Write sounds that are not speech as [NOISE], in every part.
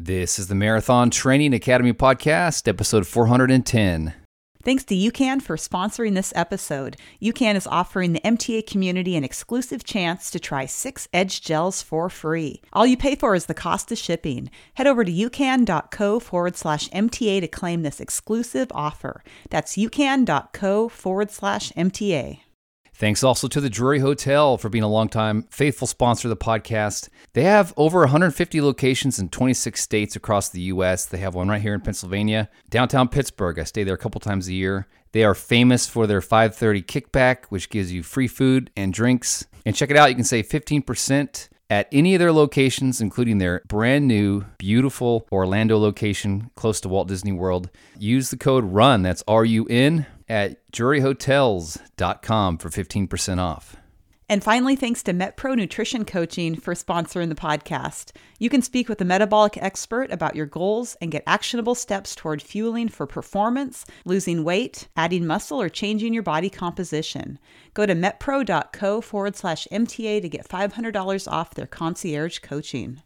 This is the Marathon Training Academy podcast, episode 410. Thanks to UCAN for sponsoring this episode. UCAN is offering the MTA community an exclusive chance to try six Edge gels for free. All you pay for is the cost of shipping. Head over to ucan.co forward slash MTA to claim this exclusive offer. That's ucan.co forward slash MTA. Thanks also to the Drury Hotel for being a longtime faithful sponsor of the podcast. They have over 150 locations in 26 states across the U.S. They have one right here in Pennsylvania, downtown Pittsburgh. I stay there a couple times a year. They are famous for their 5:30 kickback, which gives you free food and drinks. And check it out, you can save 15% at any of their locations, including their brand new, beautiful Orlando location close to Walt Disney World. Use the code RUN, that's R U N, at druryhotels.com for 15% off. And finally, thanks to MetPro Nutrition Coaching for sponsoring the podcast. You can speak with a metabolic expert about your goals and get actionable steps toward fueling for performance, losing weight, adding muscle, or changing your body composition. Go to metpro.co forward slash MTA to get $500 off their concierge coaching.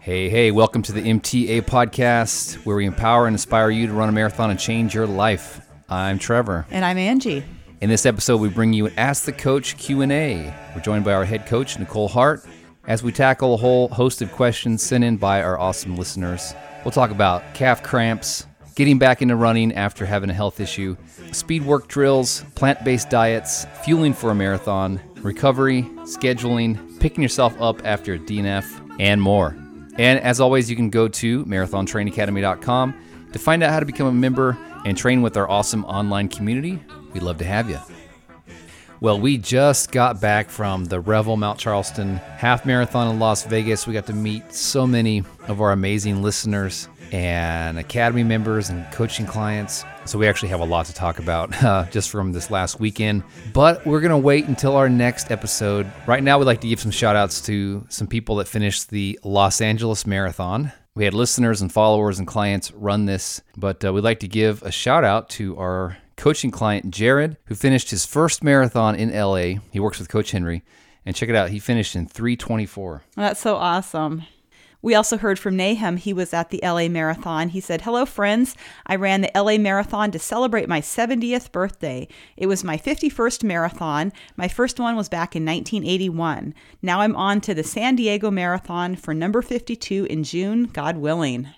Hey, hey, welcome to the MTA podcast where we empower and inspire you to run a marathon and change your life. I'm Trevor. And I'm Angie. In this episode, we bring you an Ask the Coach Q&A. We're joined by our head coach, Nicole Hart, as we tackle a whole host of questions sent in by our awesome listeners. We'll talk about calf cramps, getting back into running after having a health issue, speed work drills, plant-based diets, fueling for a marathon, recovery, scheduling, picking yourself up after a DNF, and more. And as always, you can go to marathontrainacademy.com to find out how to become a member and train with our awesome online community. We'd love to have you. Well, we just got back from the Revel Mount Charleston half marathon in Las Vegas. We got to meet so many of our amazing listeners and academy members and coaching clients. So we actually have a lot to talk about [LAUGHS] uh, just from this last weekend. But we're going to wait until our next episode. Right now, we'd like to give some shout outs to some people that finished the Los Angeles Marathon. We had listeners and followers and clients run this, but uh, we'd like to give a shout out to our coaching client, Jared, who finished his first marathon in LA. He works with Coach Henry. And check it out, he finished in 324. That's so awesome. We also heard from Nahum. He was at the LA Marathon. He said, Hello, friends. I ran the LA Marathon to celebrate my 70th birthday. It was my 51st marathon. My first one was back in 1981. Now I'm on to the San Diego Marathon for number 52 in June, God willing.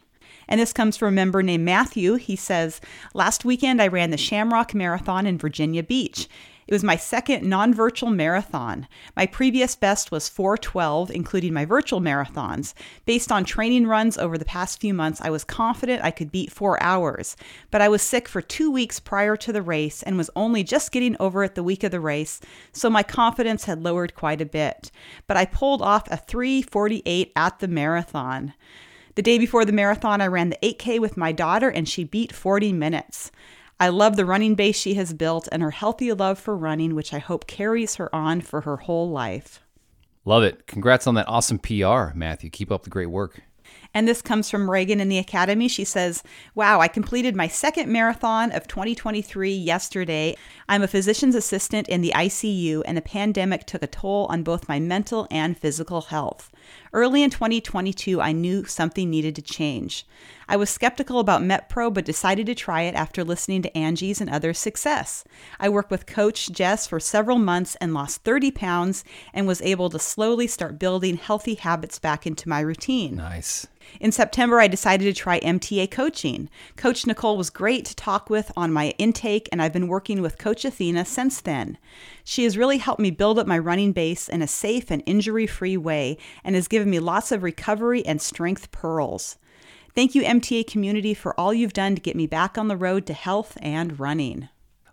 And this comes from a member named Matthew. He says, Last weekend I ran the Shamrock Marathon in Virginia Beach. It was my second non virtual marathon. My previous best was 412, including my virtual marathons. Based on training runs over the past few months, I was confident I could beat four hours. But I was sick for two weeks prior to the race and was only just getting over it the week of the race, so my confidence had lowered quite a bit. But I pulled off a 348 at the marathon. The day before the marathon, I ran the 8K with my daughter and she beat 40 minutes. I love the running base she has built and her healthy love for running, which I hope carries her on for her whole life. Love it. Congrats on that awesome PR, Matthew. Keep up the great work. And this comes from Reagan in the Academy. She says, Wow, I completed my second marathon of 2023 yesterday. I'm a physician's assistant in the ICU, and the pandemic took a toll on both my mental and physical health. Early in 2022, I knew something needed to change. I was skeptical about MetPro, but decided to try it after listening to Angie's and others' success. I worked with Coach Jess for several months and lost 30 pounds and was able to slowly start building healthy habits back into my routine. Nice. In September, I decided to try MTA coaching. Coach Nicole was great to talk with on my intake, and I've been working with Coach Athena since then. She has really helped me build up my running base in a safe and injury free way and has given me lots of recovery and strength pearls. Thank you, MTA community, for all you've done to get me back on the road to health and running.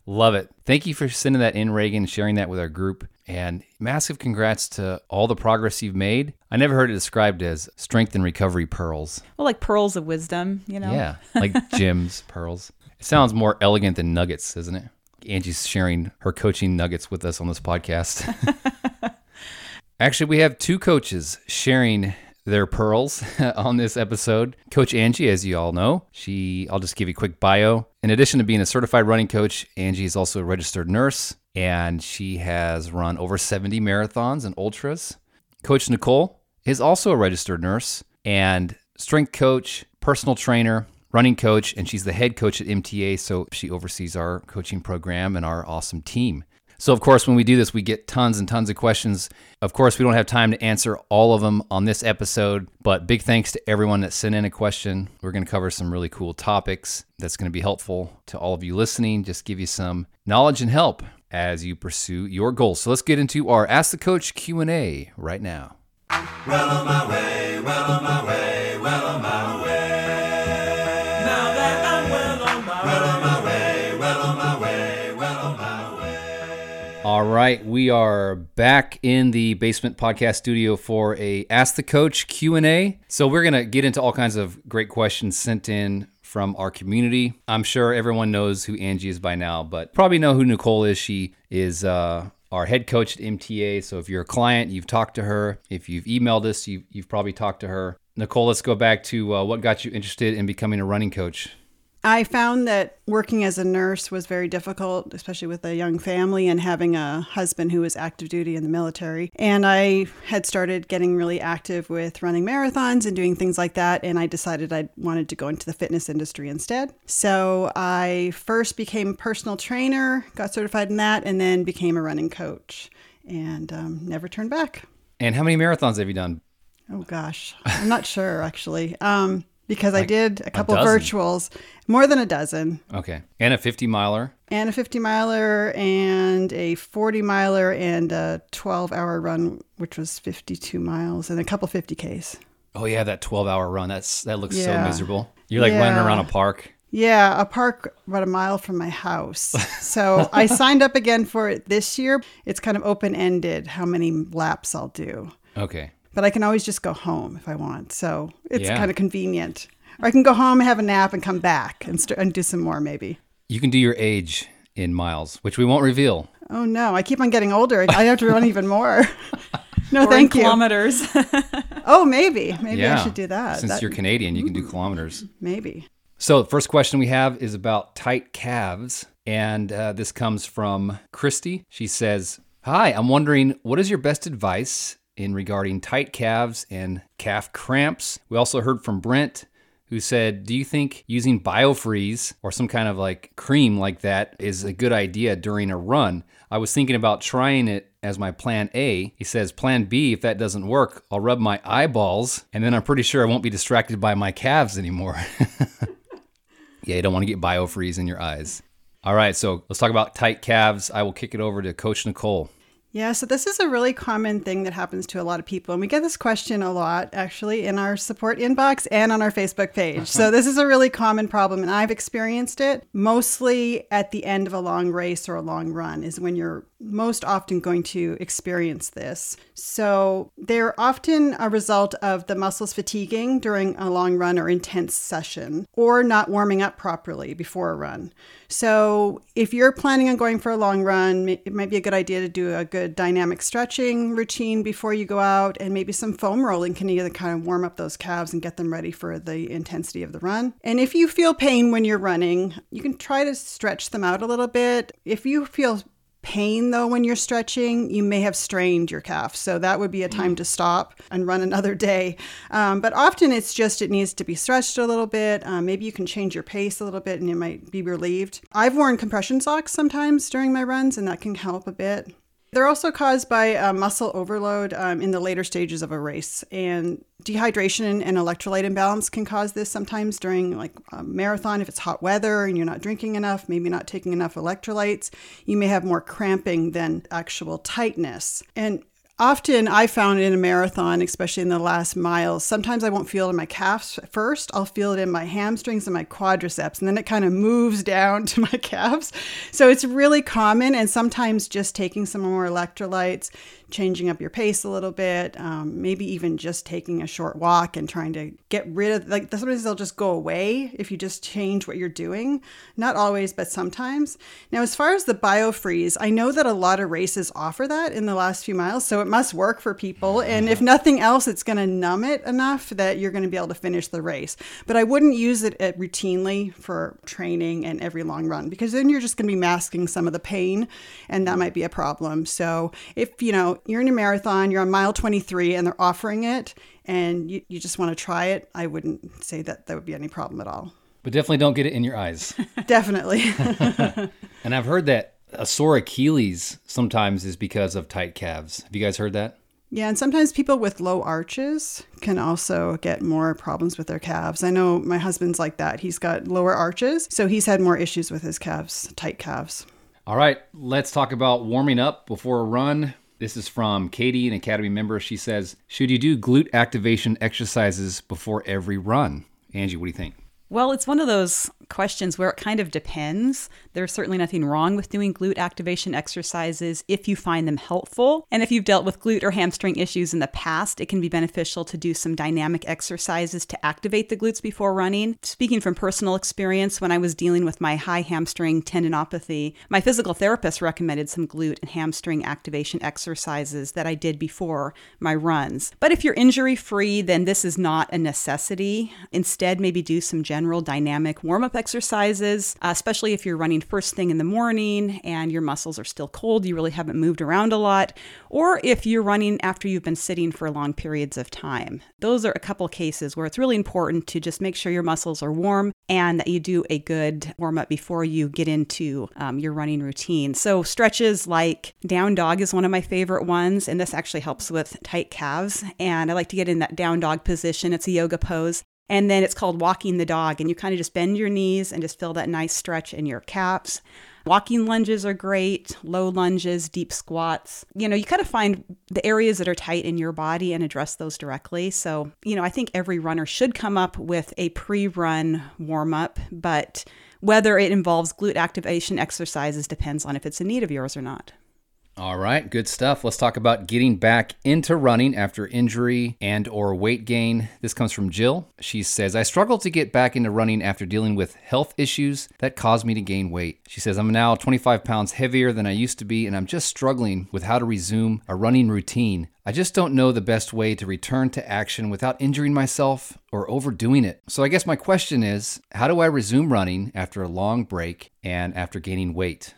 Love it. Thank you for sending that in, Reagan, sharing that with our group. And massive congrats to all the progress you've made. I never heard it described as strength and recovery pearls. Well, like pearls of wisdom, you know? Yeah, like [LAUGHS] gems, pearls. It sounds more elegant than nuggets, isn't it? Angie's sharing her coaching nuggets with us on this podcast. [LAUGHS] Actually, we have two coaches sharing their pearls [LAUGHS] on this episode. Coach Angie, as you all know, she, I'll just give you a quick bio. In addition to being a certified running coach, Angie is also a registered nurse and she has run over 70 marathons and ultras. Coach Nicole is also a registered nurse and strength coach, personal trainer, running coach, and she's the head coach at MTA. So she oversees our coaching program and our awesome team. So, of course, when we do this, we get tons and tons of questions. Of course, we don't have time to answer all of them on this episode, but big thanks to everyone that sent in a question. We're going to cover some really cool topics that's going to be helpful to all of you listening, just give you some knowledge and help as you pursue your goals. So, let's get into our Ask the Coach Q&A right now. Well All right, we are back in the basement podcast studio for a Ask the Coach Q&A. So we're going to get into all kinds of great questions sent in from our community. I'm sure everyone knows who Angie is by now, but probably know who Nicole is. She is uh, our head coach at MTA. So if you're a client, you've talked to her. If you've emailed us, you've, you've probably talked to her. Nicole, let's go back to uh, what got you interested in becoming a running coach. I found that working as a nurse was very difficult, especially with a young family and having a husband who was active duty in the military. And I had started getting really active with running marathons and doing things like that. And I decided I wanted to go into the fitness industry instead. So I first became a personal trainer, got certified in that, and then became a running coach and um, never turned back. And how many marathons have you done? Oh, gosh. I'm not sure, actually. Um, because I did a couple dozen? virtuals, more than a dozen, Okay. And a 50 miler. and a 50 miler, and a 40 miler, and a 12 hour run, which was 52 miles, and a couple 50Ks. Oh yeah, that 12 hour run. That's that looks so miserable. You're like running around a park. Yeah, a park about a mile from my house. [LAUGHS] So I signed up again for it this year. It's kind of open ended how many laps I'll do, Okay. But I can always just go home if I want. So it's Yeah. kind of convenient. Or I can go home, have a nap, and come back and, st- and do some more maybe. You can do your age in miles, which we won't reveal. Oh no, I keep on getting older. I have to run even more. [LAUGHS] No, Or in thank you. kilometers. [LAUGHS] Oh, maybe. Maybe yeah. I should do that. Since That- you're Canadian, you can do kilometers. maybe. So, the first question we have is about tight calves. And uh, this comes from Christy. She says, Hi, I'm wondering what is your best advice in regarding tight calves and calf cramps? We also heard from Brent who said, Do you think using biofreeze or some kind of like cream like that is a good idea during a run? I was thinking about trying it as my plan A. He says, Plan B, if that doesn't work, I'll rub my eyeballs and then I'm pretty sure I won't be distracted by my calves anymore. [LAUGHS] Yeah, you don't want to get biofreeze in your eyes. All right, so let's talk about tight calves. I will kick it over to Coach Nicole. Yeah, so this is a really common thing that happens to a lot of people. And we get this question a lot, actually, in our support inbox and on our Facebook page. so uh-huh. this is a really common problem, and I've experienced it mostly at the end of a long race or a long run, is when you're most often going to experience this. So they're often a result of the muscles fatiguing during a long run or intense session, or not warming up properly before a run. So if you're planning on going for a long run, it might be a good idea to do a good dynamic stretching routine before you go out, and maybe some foam rolling can either kind of warm up those calves and get them ready for the intensity of the run. And if you feel pain when you're running, you can try to stretch them out a little bit. If you feel pain though when you're stretching you may have strained your calf. So that would be a time to stop and run another day. Um, but often it's just it needs to be stretched a little bit. Um, maybe you can change your pace a little bit and you might be relieved. I've worn compression socks sometimes during my runs and that can help a bit they're also caused by uh, muscle overload um, in the later stages of a race, and dehydration and electrolyte imbalance can cause this sometimes during like a marathon. If it's hot weather and you're not drinking enough, maybe not taking enough electrolytes, you may have more cramping than actual tightness. And Often I found in a marathon, especially in the last miles, sometimes I won't feel it in my calves first. I'll feel it in my hamstrings and my quadriceps, and then it kind of moves [LAUGHS] down to my calves. So it's really common. And sometimes just taking some more electrolytes, changing up your pace a little bit, um, maybe even just taking a short walk and trying to get rid of like sometimes they'll just go away if you just change what you're doing. Not always, but sometimes. Now, as far as the biofreeze, I know that a lot of races offer that in the last few miles, so it must work for people. And if nothing else, it's going to numb it enough that you're going to be able to finish the race. But I wouldn't use it routinely for training and every long run because then you're just going to be masking some of the pain, and that might be a problem. So if you know you're in a marathon, you're on mile 23, and they're offering it, and you, you just want to try it, I wouldn't say that that would be any problem at all. But definitely don't get it in your eyes. [LAUGHS] [LAUGHS] Definitely. [LAUGHS] and I've heard that a sore Achilles sometimes is because of tight calves. Have you guys heard that? Yeah, and sometimes people with low arches can also get more problems with their calves. I know my husband's like that. He's got lower arches, so he's had more issues with his calves, tight calves. All right, let's talk about warming up before a run. This is from Katie, an Academy member. She says, Should you do glute activation exercises before every run? Angie, what do you think? Well, it's one of those questions where it kind of depends. There's certainly nothing wrong with doing glute activation exercises if you find them helpful. And if you've dealt with glute or hamstring issues in the past, it can be beneficial to do some dynamic exercises to activate the glutes before running. Speaking from personal experience, when I was dealing with my high hamstring tendinopathy, my physical therapist recommended some glute and hamstring activation exercises that I did before my runs. But if you're injury free, then this is not a necessity. Instead, maybe do some general dynamic warm up exercises, uh, especially if you're running first thing in the morning and your muscles are still cold, you really haven't moved around a lot, or if you're running after you've been sitting for long periods of time. Those are a couple cases where it's really important to just make sure your muscles are warm and that you do a good warm up before you get into um, your running routine. So, stretches like down dog is one of my favorite ones, and this actually helps with tight calves. And I like to get in that down dog position. It's a yoga pose. And then it's called walking the dog. And you kind of just bend your knees and just feel that nice stretch in your caps. Walking lunges are great, low lunges, deep squats. You know, you kind of find the areas that are tight in your body and address those directly. So, you know, I think every runner should come up with a pre run warm up, but whether it involves glute activation exercises depends on if it's a need of yours or not. All right, good stuff. Let's talk about getting back into running after injury and or weight gain. This comes from Jill. She says, "I struggle to get back into running after dealing with health issues that caused me to gain weight." She says, "I'm now 25 pounds heavier than I used to be and I'm just struggling with how to resume a running routine. I just don't know the best way to return to action without injuring myself or overdoing it. So I guess my question is, how do I resume running after a long break and after gaining weight?"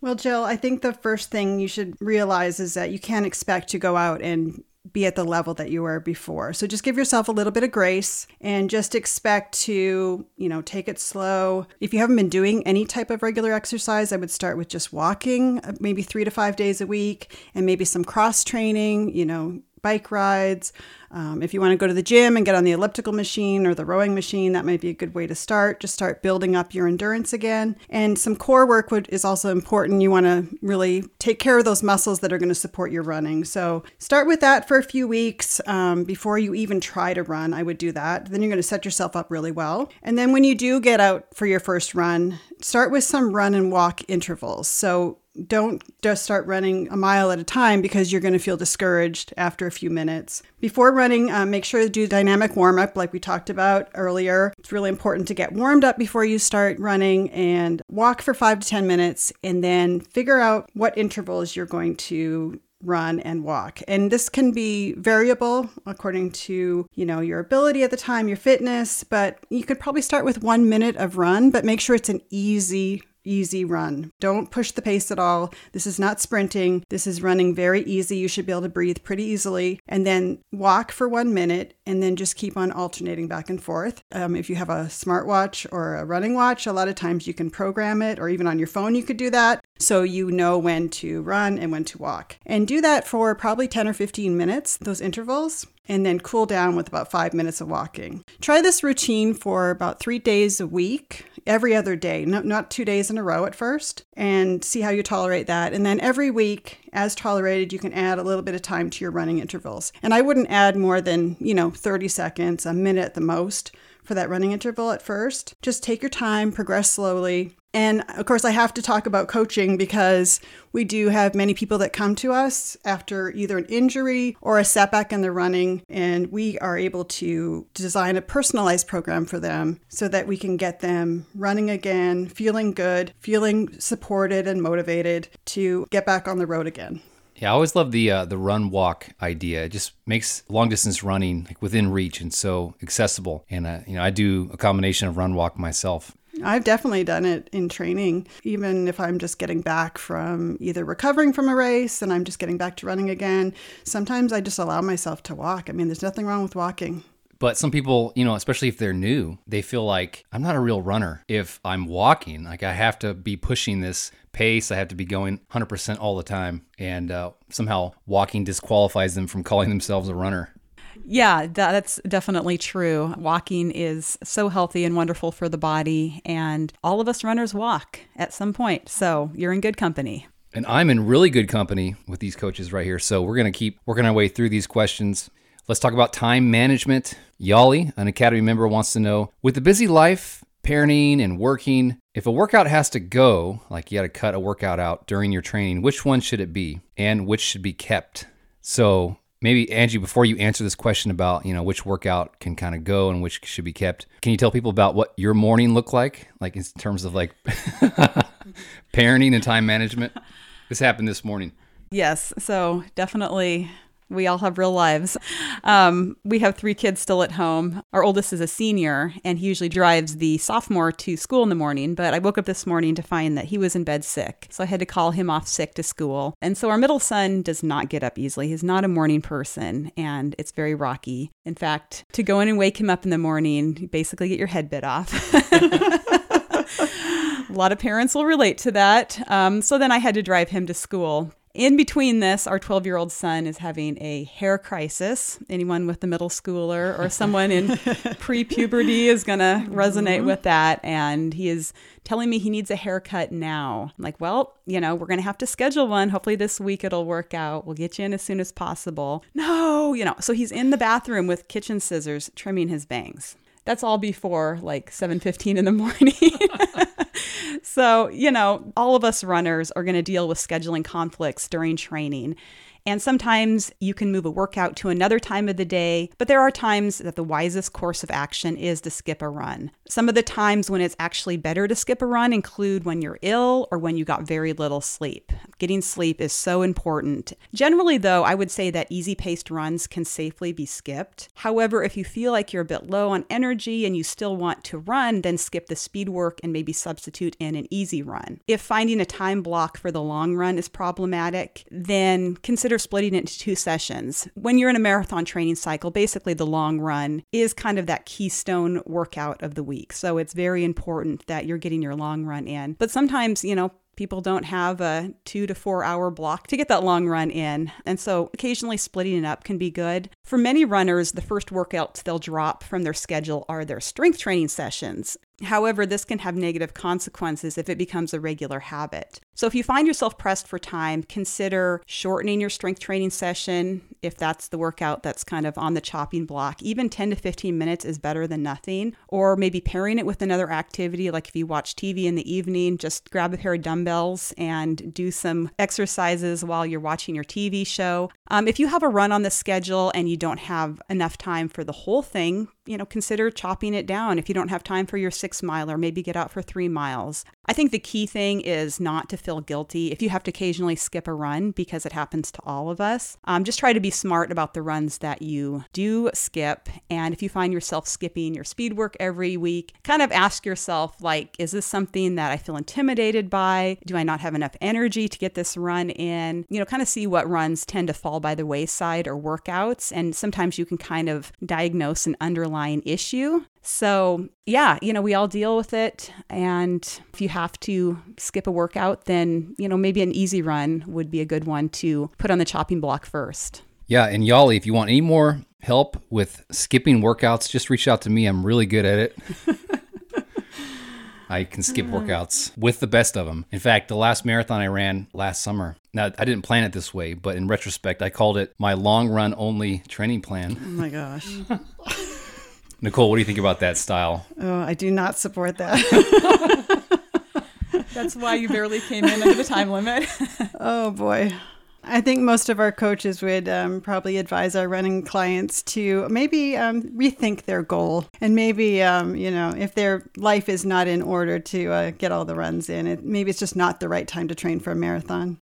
Well, Jill, I think the first thing you should realize is that you can't expect to go out and be at the level that you were before. So just give yourself a little bit of grace and just expect to, you know, take it slow. If you haven't been doing any type of regular exercise, I would start with just walking, uh, maybe 3 to 5 days a week and maybe some cross training, you know, bike rides. Um, if you want to go to the gym and get on the elliptical machine or the rowing machine, that might be a good way to start. Just start building up your endurance again. And some core work would, is also important. You want to really take care of those muscles that are going to support your running. So start with that for a few weeks um, before you even try to run. I would do that. Then you're going to set yourself up really well. And then when you do get out for your first run, start with some run and walk intervals. So don't just start running a mile at a time because you're going to feel discouraged after a few minutes. Before running, uh, make sure to do dynamic warm up like we talked about earlier. It's really important to get warmed up before you start running and walk for five to 10 minutes and then figure out what intervals you're going to run and walk. And this can be variable according to, you know, your ability at the time, your fitness, but you could probably start with 1 minute of run, but make sure it's an easy easy run. Don't push the pace at all. This is not sprinting. This is running very easy. You should be able to breathe pretty easily. And then walk for one minute and then just keep on alternating back and forth. Um, if you have a smartwatch or a running watch, a lot of times you can program it, or even on your phone, you could do that. So you know when to run and when to walk. And do that for probably 10 or 15 minutes, those intervals and then cool down with about five minutes of walking. Try this routine for about three days a week, every other day, no, not two days in a row at first, and see how you tolerate that. And then every week, as tolerated, you can add a little bit of time to your running intervals. And I wouldn't add more than, you know, 30 seconds, a minute at the most for that running interval at first. Just take your time, progress slowly, And of course, I have to talk about coaching because we do have many people that come to us after either an injury or a setback in their running, and we are able to design a personalized program for them so that we can get them running again, feeling good, feeling supported and motivated to get back on the road again. Yeah, I always love the uh, the run walk idea. It just makes long distance running like within reach and so accessible. And uh, you know, I do a combination of run walk myself. I've definitely done it in training, even if I'm just getting back from either recovering from a race and I'm just getting back to running again. Sometimes I just allow myself to walk. I mean, there's nothing wrong with walking. But some people, you know, especially if they're new, they feel like I'm not a real runner if I'm walking. Like I have to be pushing this pace, I have to be going 100% all the time. And uh, somehow walking disqualifies them from calling themselves a runner. Yeah, that's definitely true. Walking is so healthy and wonderful for the body, and all of us runners walk at some point. So you're in good company. And I'm in really good company with these coaches right here. So we're going to keep working our way through these questions. Let's talk about time management. Yali, an Academy member, wants to know with the busy life, parenting, and working, if a workout has to go, like you got to cut a workout out during your training, which one should it be and which should be kept? So maybe Angie, before you answer this question about you know which workout can kind of go and which should be kept, can you tell people about what your morning looked like, like in terms of like [LAUGHS] parenting and time management? This happened this morning. Yes, so definitely we all have real lives. Um, we have three kids still at home. Our oldest is a senior, and he usually drives the sophomore to school in the morning. But I woke up this morning to find that he was in bed sick. So I had to call him off sick to school. And so our middle son does not get up easily. He's not a morning person, and it's very rocky. In fact, to go in and wake him up in the morning, you basically get your head bit off. [LAUGHS] A lot of parents will relate to that. Um, so then I had to drive him to school. In between this, our 12 year old son is having a hair crisis. Anyone with the middle schooler or someone in [LAUGHS] pre puberty is going to resonate mm-hmm. with that. And he is telling me he needs a haircut now. I'm like, well, you know, we're going to have to schedule one. Hopefully this week it'll work out. We'll get you in as soon as possible. No, you know, so he's in the bathroom with kitchen scissors trimming his bangs. That's all before like 7:15 in the morning. [LAUGHS] so, you know, all of us runners are going to deal with scheduling conflicts during training. And sometimes you can move a workout to another time of the day, but there are times that the wisest course of action is to skip a run. Some of the times when it's actually better to skip a run include when you're ill or when you got very little sleep. Getting sleep is so important. Generally, though, I would say that easy paced runs can safely be skipped. However, if you feel like you're a bit low on energy and you still want to run, then skip the speed work and maybe substitute in an easy run. If finding a time block for the long run is problematic, then consider consider splitting it into two sessions. When you're in a marathon training cycle, basically the long run is kind of that keystone workout of the week. So it's very important that you're getting your long run in. But sometimes, you know, people don't have a two to four hour block to get that long run in. And so occasionally splitting it up can be good. For many runners, the first workouts they'll drop from their schedule are their strength training sessions. However, this can have negative consequences if it becomes a regular habit. So, if you find yourself pressed for time, consider shortening your strength training session if that's the workout that's kind of on the chopping block. Even 10 to 15 minutes is better than nothing. Or maybe pairing it with another activity, like if you watch TV in the evening, just grab a pair of dumbbells and do some exercises while you're watching your TV show. Um, if you have a run on the schedule and you don't have enough time for the whole thing, you know, consider chopping it down. If you don't have time for your six mile or maybe get out for three miles. I think the key thing is not to feel guilty if you have to occasionally skip a run because it happens to all of us. Um, just try to be smart about the runs that you do skip. And if you find yourself skipping your speed work every week, kind of ask yourself, like, is this something that I feel intimidated by? Do I not have enough energy to get this run in? You know, kind of see what runs tend to fall by the wayside or workouts. And sometimes you can kind of diagnose an underlying issue so, yeah, you know, we all deal with it. And if you have to skip a workout, then, you know, maybe an easy run would be a good one to put on the chopping block first. Yeah. And Yali, if you want any more help with skipping workouts, just reach out to me. I'm really good at it. [LAUGHS] I can skip uh-huh. workouts with the best of them. In fact, the last marathon I ran last summer, now I didn't plan it this way, but in retrospect, I called it my long run only training plan. Oh my gosh. [LAUGHS] Nicole, what do you think about that style? Oh, I do not support that. [LAUGHS] That's why you barely came in under the time limit. [LAUGHS] oh boy. I think most of our coaches would um, probably advise our running clients to maybe um, rethink their goal and maybe, um, you know, if their life is not in order to uh, get all the runs in, it, maybe it's just not the right time to train for a marathon.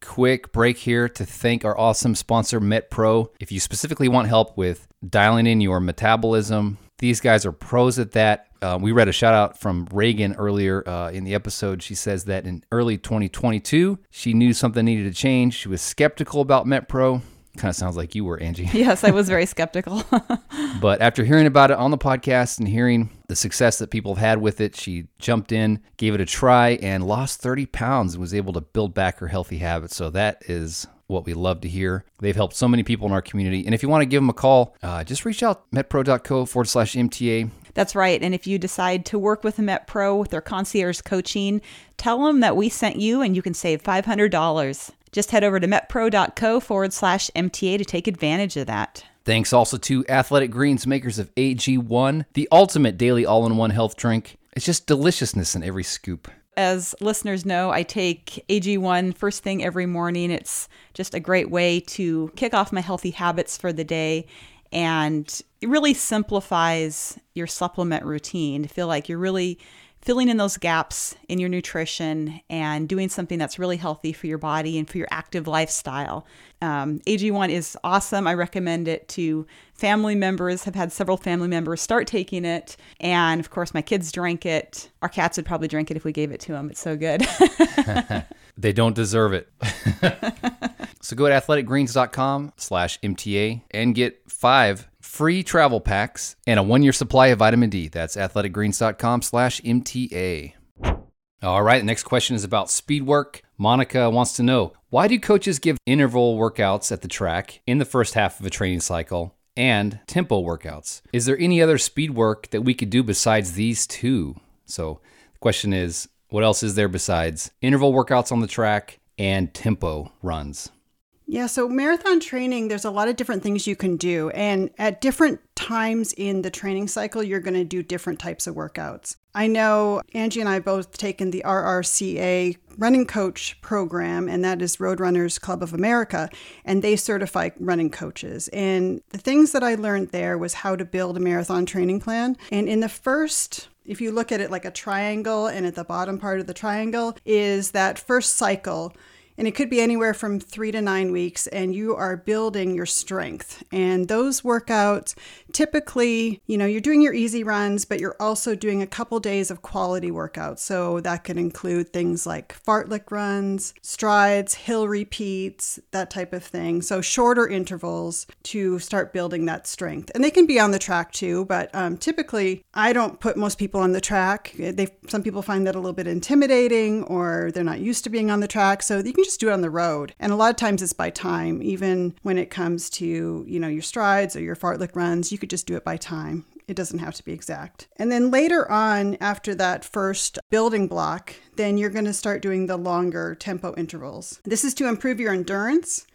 Quick break here to thank our awesome sponsor, MetPro. If you specifically want help with dialing in your metabolism, these guys are pros at that. Uh, we read a shout out from Reagan earlier uh, in the episode. She says that in early 2022, she knew something needed to change. She was skeptical about MetPro. Kind of sounds like you were, Angie. [LAUGHS] Yes, I was very [LAUGHS] skeptical. [LAUGHS] but after hearing about it on the podcast and hearing the success that people have had with it, she jumped in, gave it a try, and lost 30 pounds and was able to build back her healthy habits. So that is what we love to hear. They've helped so many people in our community. And if you want to give them a call, uh, just reach out metpro.co forward slash MTA. That's right. And if you decide to work with a MetPro with their concierge coaching, tell them that we sent you and you can save $500. Just head over to metpro.co forward slash MTA to take advantage of that. Thanks also to Athletic Greens, makers of AG1, the ultimate daily all in one health drink. It's just deliciousness in every scoop as listeners know, I take AG1 first thing every morning. It's just a great way to kick off my healthy habits for the day. And it really simplifies your supplement routine to feel like you're really filling in those gaps in your nutrition and doing something that's really healthy for your body and for your active lifestyle. Um, AG1 is awesome. I recommend it to family members. Have had several family members start taking it, and of course, my kids drank it. Our cats would probably drink it if we gave it to them. It's so good. [LAUGHS] [LAUGHS] they don't deserve it. [LAUGHS] so go to athleticgreens.com slash MTA and get five free travel packs and a one-year supply of vitamin D. That's athleticgreens.com slash MTA. All right, the next question is about speed work. Monica wants to know why do coaches give interval workouts at the track in the first half of a training cycle and tempo workouts? Is there any other speed work that we could do besides these two? So the question is what else is there besides interval workouts on the track and tempo runs? Yeah, so marathon training, there's a lot of different things you can do. And at different times in the training cycle, you're going to do different types of workouts. I know Angie and I both taken the RRCA running coach program, and that is Roadrunners Club of America, and they certify running coaches. And the things that I learned there was how to build a marathon training plan. And in the first if you look at it like a triangle, and at the bottom part of the triangle is that first cycle and it could be anywhere from three to nine weeks, and you are building your strength. And those workouts typically, you know, you're doing your easy runs, but you're also doing a couple days of quality workouts. So that could include things like fartlek runs, strides, hill repeats, that type of thing. So shorter intervals to start building that strength. And they can be on the track too, but um, typically I don't put most people on the track. They some people find that a little bit intimidating or they're not used to being on the track. So you can just do it on the road. And a lot of times it's by time, even when it comes to, you know, your strides or your fartlek runs, you could just do it by time. It doesn't have to be exact. And then later on, after that first building block, then you're going to start doing the longer tempo intervals. This is to improve your endurance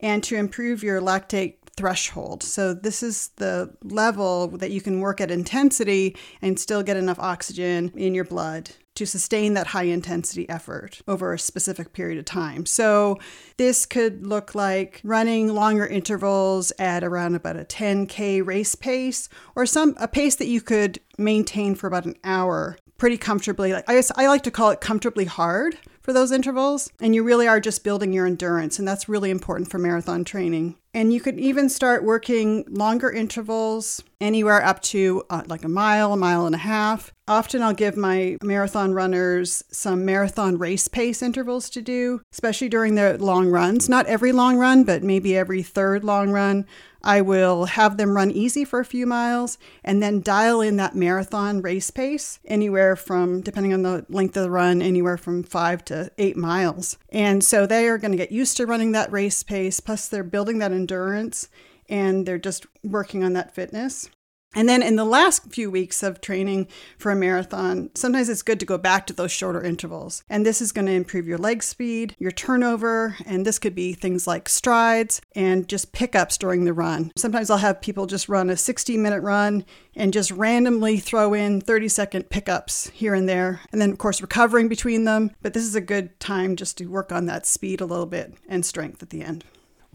and to improve your lactate threshold. So, this is the level that you can work at intensity and still get enough oxygen in your blood to sustain that high intensity effort over a specific period of time. So, this could look like running longer intervals at around about a 10k race pace or some a pace that you could maintain for about an hour pretty comfortably. Like I, I like to call it comfortably hard for those intervals. And you really are just building your endurance. And that's really important for marathon training. And you could even start working longer intervals, anywhere up to uh, like a mile, a mile and a half. Often I'll give my marathon runners some marathon race pace intervals to do, especially during their long runs. Not every long run, but maybe every third long run. I will have them run easy for a few miles and then dial in that marathon race pace anywhere from, depending on the length of the run, anywhere from five to eight miles. And so they are going to get used to running that race pace, plus they're building that endurance and they're just working on that fitness. And then in the last few weeks of training for a marathon, sometimes it's good to go back to those shorter intervals. And this is going to improve your leg speed, your turnover, and this could be things like strides and just pickups during the run. Sometimes I'll have people just run a 60 minute run and just randomly throw in 30 second pickups here and there. And then, of course, recovering between them. But this is a good time just to work on that speed a little bit and strength at the end.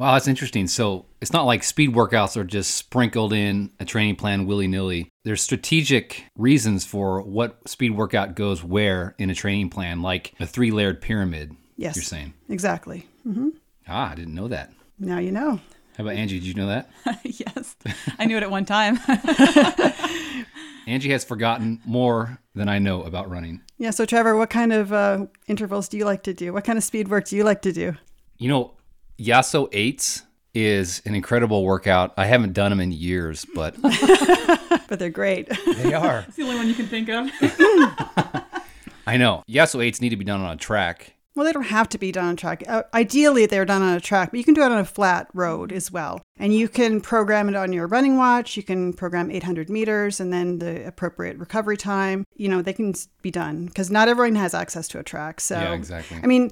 Wow, that's interesting. So it's not like speed workouts are just sprinkled in a training plan willy nilly. There's strategic reasons for what speed workout goes where in a training plan, like a three layered pyramid. Yes. You're saying. Exactly. hmm Ah, I didn't know that. Now you know. How about Angie? Did you know that? [LAUGHS] yes, I knew it at one time. [LAUGHS] Angie has forgotten more than I know about running. Yeah. So, Trevor, what kind of uh, intervals do you like to do? What kind of speed work do you like to do? You know, Yasso 8s is an incredible workout. I haven't done them in years, but [LAUGHS] But they're great. they are. it's the only one you can think of. [LAUGHS] I know. Yasso 8s need to be done on a track. Well, they don't have to be done on a track. Uh, ideally, they're done on a track, but you can do it on a flat road as well. And you can program it on your running watch. You can program 800 meters and then the appropriate recovery time. You know, they can be done because not everyone has access to a track. So, Yeah, exactly. I mean,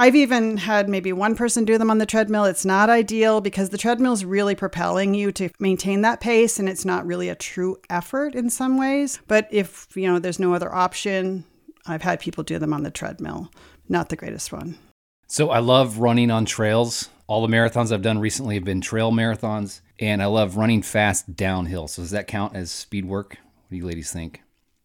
I've even had maybe one person do them on the treadmill. It's not ideal because the treadmill is really propelling you to maintain that pace and it's not really a true effort in some ways. But if, you know, there's no other option, I've had people do them on the treadmill. Not the greatest one. So I love running on trails. All the marathons I've done recently have been trail marathons, and I love running fast downhill. So does that count as speed work? What do you ladies think?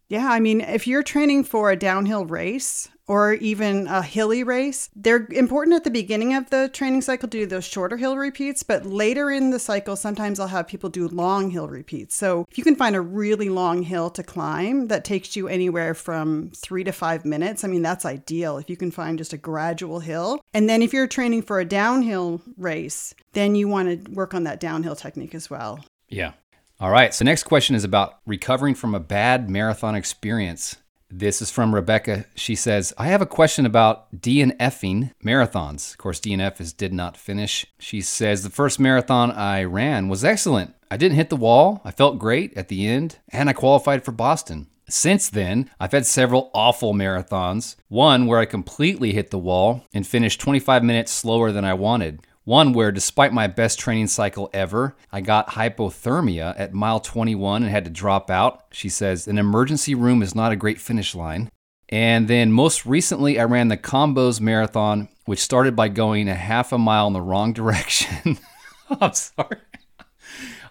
Yeah, I mean, if you're training for a downhill race or even a hilly race, they're important at the beginning of the training cycle to do those shorter hill repeats, but later in the cycle, sometimes I'll have people do long hill repeats. So if you can find a really long hill to climb that takes you anywhere from three to five minutes, I mean, that's ideal if you can find just a gradual hill. And then if you're training for a downhill race, then you want to work on that downhill technique as well. Yeah. All right. So next question is about recovering from a bad marathon experience. This is from Rebecca. She says, I have a question about DNFing marathons. Of course, DNF is did not finish. She says, The first marathon I ran was excellent. I didn't hit the wall. I felt great at the end, and I qualified for Boston. Since then, I've had several awful marathons. One where I completely hit the wall and finished 25 minutes slower than I wanted. One where, despite my best training cycle ever, I got hypothermia at mile 21 and had to drop out. She says, An emergency room is not a great finish line. And then most recently, I ran the Combos Marathon, which started by going a half a mile in the wrong [LAUGHS] direction. [LAUGHS] I'm sorry.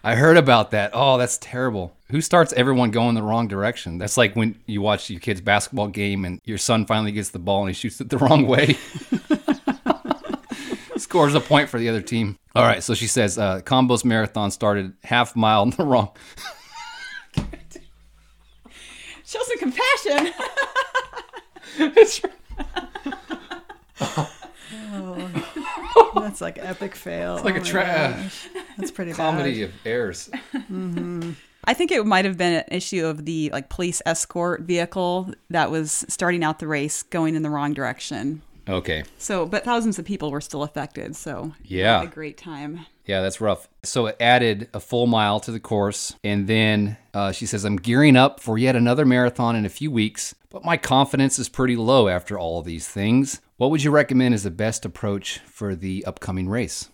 I heard about that. Oh, that's terrible. Who starts everyone going the wrong direction? That's like when you watch your kid's basketball game and your son finally gets the ball and he shoots it the [LAUGHS] wrong way. Scores a point for the other team. All right, so she says uh, Combos Marathon started half mile in the wrong. [LAUGHS] Show some compassion. [LAUGHS] That's like epic fail. It's like a tra- That's pretty [LAUGHS] comedy bad. of errors. I think it might have been an issue of the like police escort vehicle that was starting out the race going in the wrong direction. Okay. So, but thousands of people were still affected. So, Yeah. a great time. Yeah, that's rough. So it added a full mile to the course. And then uh, she says, I'm gearing up for yet another marathon in a few weeks, but my confidence is pretty low after all these things. What would you recommend is the best approach for the upcoming race?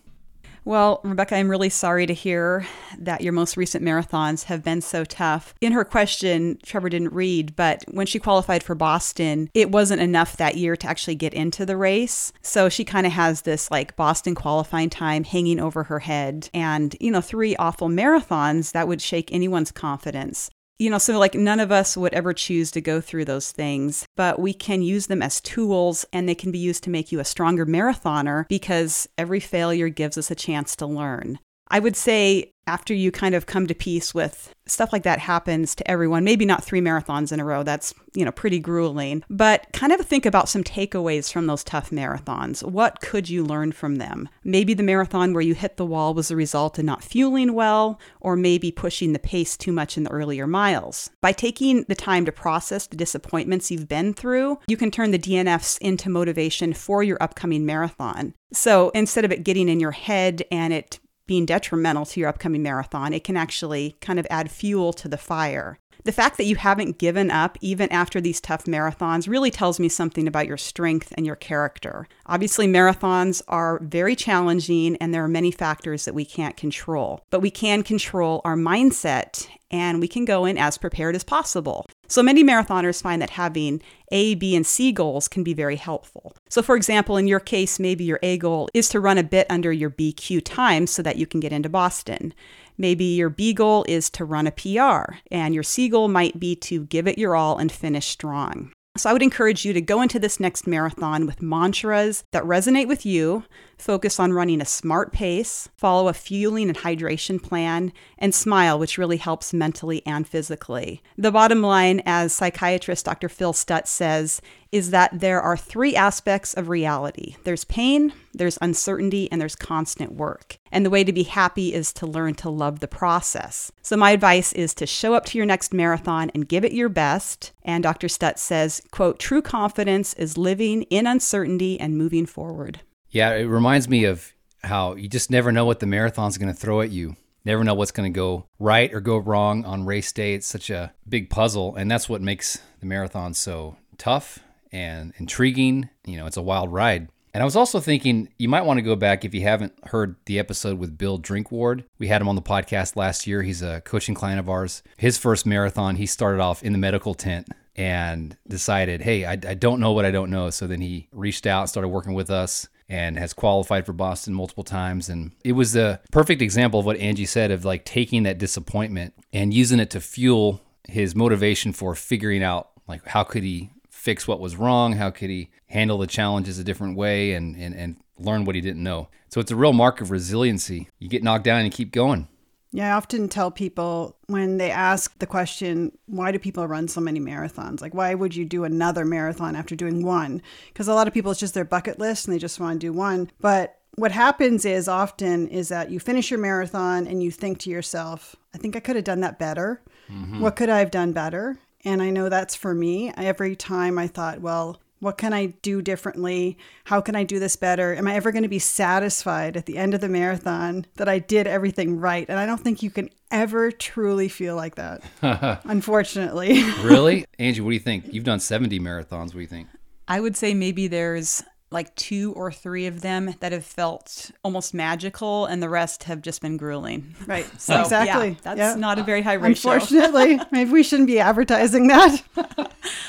Well, Rebecca, I'm really sorry to hear that your most recent marathons have been so tough. In her question, Trevor didn't read, but when she qualified for Boston, it wasn't enough that year to actually get into the race. So she kind of has this like Boston qualifying time hanging over her head. And, you know, three awful marathons that would shake anyone's confidence you know, so like none of us would ever choose to go through those things, but we can use them as tools and they can be used to make you a stronger marathoner because every failure gives us a chance to learn. I would say after you kind of come to peace with stuff like that happens to everyone, maybe not three marathons in a row, that's, you know, pretty grueling, but kind of think about some takeaways from those tough marathons. What could you learn from them? Maybe the marathon where you hit the wall was a result of not fueling well, or maybe pushing the pace too much in the earlier miles. By taking the time to process the disappointments you've been through, you can turn the DNFs into motivation for your upcoming marathon. So instead of it getting in your head and it being detrimental to your upcoming marathon. It can actually kind of add fuel to the fire. The fact that you haven't given up even after these tough marathons really tells me something about your strength and your character. Obviously, marathons are very challenging and there are many factors that we can't control, but we can control our mindset and we can go in as prepared as possible. So many marathoners find that having A, B, and C goals can be very helpful. So, for example, in your case, maybe your A goal is to run a bit under your BQ time so that you can get into Boston. Maybe your B goal is to run a PR, and your C goal might be to give it your all and finish strong. So I would encourage you to go into this next marathon with mantras that resonate with you, focus on running a smart pace, follow a fueling and hydration plan, and smile, which really helps mentally and physically. The bottom line, as psychiatrist Dr. Phil Stutz says, is that there are three aspects of reality there's pain, there's uncertainty, and there's constant work. And the way to be happy is to learn to love the process. So, my advice is to show up to your next marathon and give it your best. And Dr. Stutz says, quote, true confidence is living in uncertainty and moving forward. Yeah, it reminds me of how you just never know what the marathon's going to throw at you. Never know what's going to go right or go wrong on race day. It's such a big puzzle, and that's what makes the marathon so tough and intriguing. You know, it's a wild ride. And I was also thinking you might want to go back if you haven't heard the episode with Bill Drinkward. We had him on the podcast last year. He's a coaching client of ours. His first marathon, he started off in the medical tent and decided, hey, I, I don't know what I don't know. So then he reached out, started working with us, and has qualified for Boston multiple times. And it was a perfect example of what Angie said of like taking that disappointment and using it to fuel his motivation for figuring out like how could he fix what was wrong? How could he handle the challenges a different way and, and, and learn what he didn't know? So it's a real mark of resiliency. You get knocked down and you keep going. Yeah, I often tell people when they ask the question, why do people run so many marathons? Like, why would you do another marathon after doing one? Because a lot of people, it's just their bucket list and they just want to do one. But what happens is often is that you finish your marathon and you think to yourself, I think I could have done that better. Mm-hmm. What could I have done better? And I know that's for me. Every time I thought, well, what can I do differently? How can I do this better? Am I ever going to be satisfied at the end of the marathon that I did everything right? And I don't think you can ever truly feel like that, [LAUGHS] unfortunately. really? Angie, what do you think? You've done 70 marathons. What do you think? I would say maybe there's like two or three of them that have felt almost magical, and the rest have just been grueling. Right. [LAUGHS] So exactly. Yeah, that's yeah. not a very high ratio. Unfortunately, [LAUGHS] maybe we shouldn't be advertising that.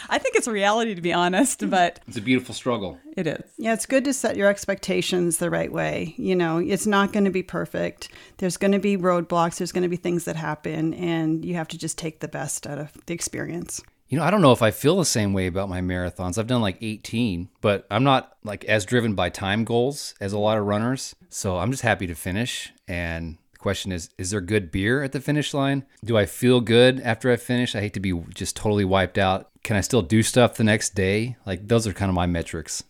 I think it's a reality, to be honest, [LAUGHS] but it's a beautiful struggle. It is. Yeah, it's good to set your expectations the right way. You know, it's not going to be perfect. There's going to be roadblocks. There's going to be things that happen, and you have to just take the best out of the experience. You know, I don't know if I feel the same way about my marathons. I've done like 18, but I'm not like as driven by time goals as a lot of runners. So I'm just happy to finish. And the question is is there good beer at the finish line? Do I feel good after I finish? I hate to be just totally wiped out. Can I still do stuff the next day? Like, those are kind of my metrics.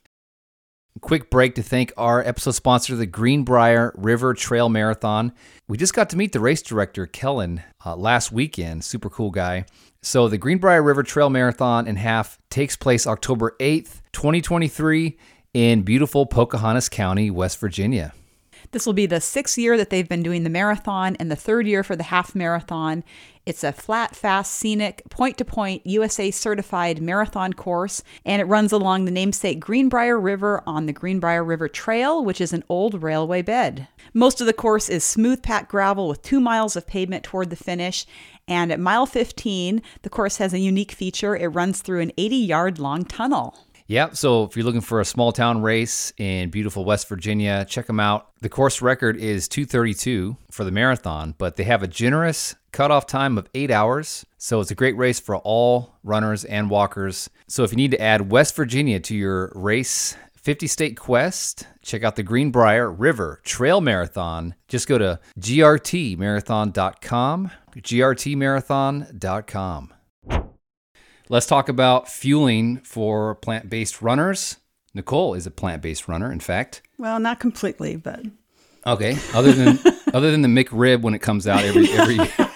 Quick break to thank our episode sponsor, the Greenbrier River Trail Marathon. We just got to meet the race director, Kellen, uh, last weekend. Super cool guy. So the Greenbrier River Trail Marathon in half takes place October 8th, 2023 in beautiful Pocahontas County, West Virginia. This will be the sixth year that they've been doing the marathon and the third year for the half marathon. It's a flat, fast, scenic, point to point USA certified marathon course, and it runs along the namesake Greenbrier River on the Greenbrier River Trail, which is an old railway bed. Most of the course is smooth packed gravel with two miles of pavement toward the finish, and at mile 15, the course has a unique feature. It runs through an 80 yard long tunnel. Yeah, so if you're looking for a small town race in beautiful West Virginia, check them out. The course record is 232 for the marathon, but they have a generous cutoff time of eight hours. So it's a great race for all runners and walkers. So if you need to add West Virginia to your race 50 state quest, check out the Greenbrier River Trail Marathon. Just go to grtmarathon.com, grtmarathon.com. Let's talk about fueling for plant based runners. Nicole is a plant based runner, in fact. Well, not completely, but. Okay. Other than [LAUGHS] other than the McRib when it comes out every every [LAUGHS]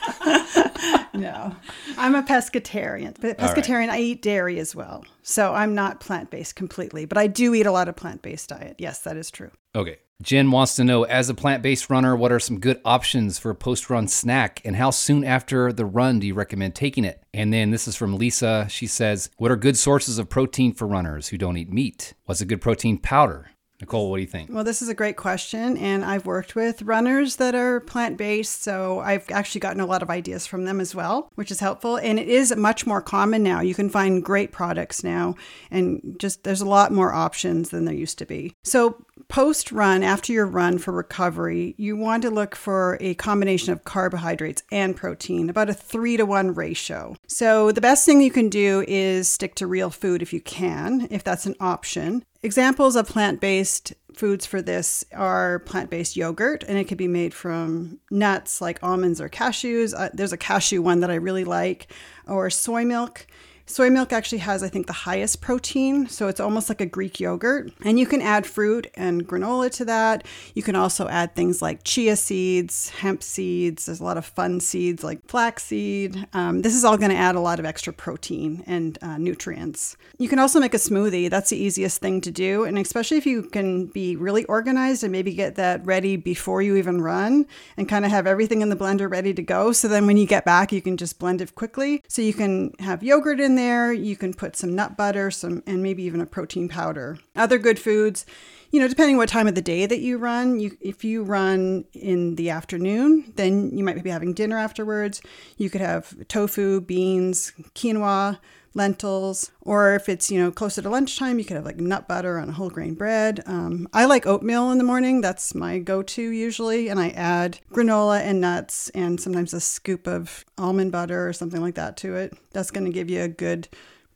no, I'm a pescatarian. But pescatarian, right. I eat dairy as well. So I'm not plant based completely, but I do eat a lot of plant based diet. Yes, that is true. Okay. Jen wants to know as a plant based runner, what are some good options for a post run snack and how soon after the run do you recommend taking it? And then this is from Lisa. She says, What are good sources of protein for runners who don't eat meat? What's a good protein powder? Nicole, what do you think? Well, this is a great question, and I've worked with runners that are plant based, so I've actually gotten a lot of ideas from them as well, which is helpful. And it is much more common now. You can find great products now, and just there's a lot more options than there used to be. So, post run, after your run for recovery, you want to look for a combination of carbohydrates and protein, about a three to one ratio. So, the best thing you can do is stick to real food if you can, if that's an option. Examples of plant based foods for this are plant based yogurt, and it could be made from nuts like almonds or cashews. Uh, there's a cashew one that I really like, or soy milk. Soy milk actually has, I think, the highest protein, so it's almost like a Greek yogurt. And you can add fruit and granola to that. You can also add things like chia seeds, hemp seeds. There's a lot of fun seeds like flaxseed. Um, this is all going to add a lot of extra protein and uh, nutrients. You can also make a smoothie. That's the easiest thing to do. And especially if you can be really organized and maybe get that ready before you even run and kind of have everything in the blender ready to go. So then when you get back, you can just blend it quickly. So you can have yogurt in there. You can put some nut butter, some and maybe even a protein powder. Other good foods, you know, depending what time of the day that you run. You if you run in the afternoon, then you might be having dinner afterwards. You could have tofu, beans, quinoa, lentils, or if it's you know closer to lunchtime, you could have like nut butter on a whole grain bread. Um, I like oatmeal in the morning; that's my go-to usually, and I add granola and nuts, and sometimes a scoop of almond butter or something like that to it. That's going to give you a good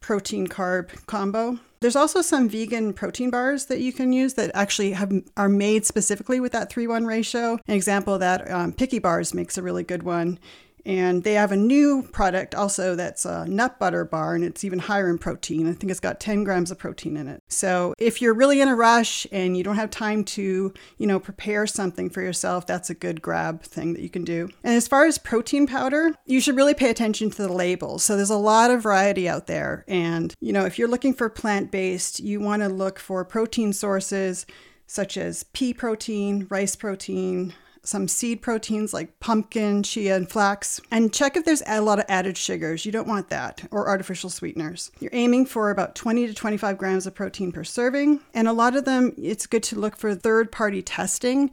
protein carb combo. There's also some vegan protein bars that you can use that actually have are made specifically with that 3-1 ratio. An example of that um, Picky Bars makes a really good one. And they have a new product also that's a nut butter bar, and it's even higher in protein. I think it's got 10 grams of protein in it. So if you're really in a rush and you don't have time to, you know, prepare something for yourself, that's a good grab thing that you can do. And as far as protein powder, you should really pay attention to the labels. So there's a lot of variety out there. And, you know, if you're looking for plant based, you want to look for protein sources such as pea protein, rice protein, some seed proteins like pumpkin, chia, and flax. And check if there's a lot of added sugars. You don't want that, or artificial sweeteners. You're aiming for about 20 to 25 grams of protein per serving. And a lot of them, it's good to look for third party testing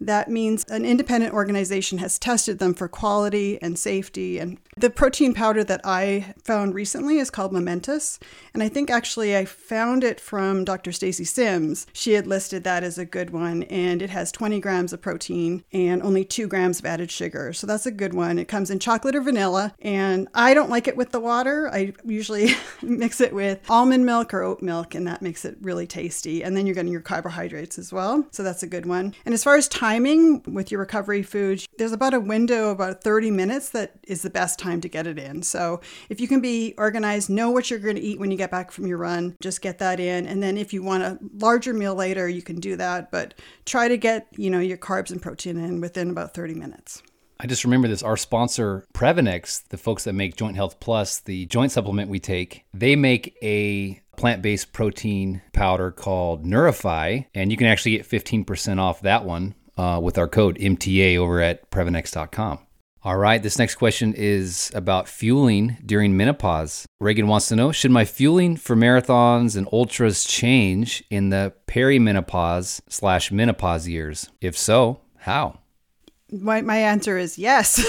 that means an independent organization has tested them for quality and safety. And the protein powder that I found recently is called Momentous. And I think actually I found it from Dr. Stacy Sims. She had listed that as a good one, and it has 20 grams of protein and only two grams of added sugar. So that's a good one. It comes in chocolate or vanilla, and I don't like it with the water. I usually [LAUGHS] mix it with almond milk or oat milk, and that makes it really tasty. And then you're getting your carbohydrates as well. So that's a good one. And as far as time, timing with your recovery foods, there's about a window about 30 minutes that is the best time to get it in. So if you can be organized, know what you're going to eat when you get back from your run, just get that in. And then if you want a larger meal later, you can do that, but try to get, you know, your carbs and protein in within about 30 minutes. I just remember this. Our sponsor, Previnex, the folks that make Joint Health Plus, the joint supplement we take, they make a plant based protein powder called Neurify, and you can actually get 15% off that one uh, with our code MTA over at Previnex.com. All right, this next question is about fueling during menopause. Reagan wants to know Should my fueling for marathons and ultras change in the perimenopause slash menopause years? If so, how? My, my answer is yes.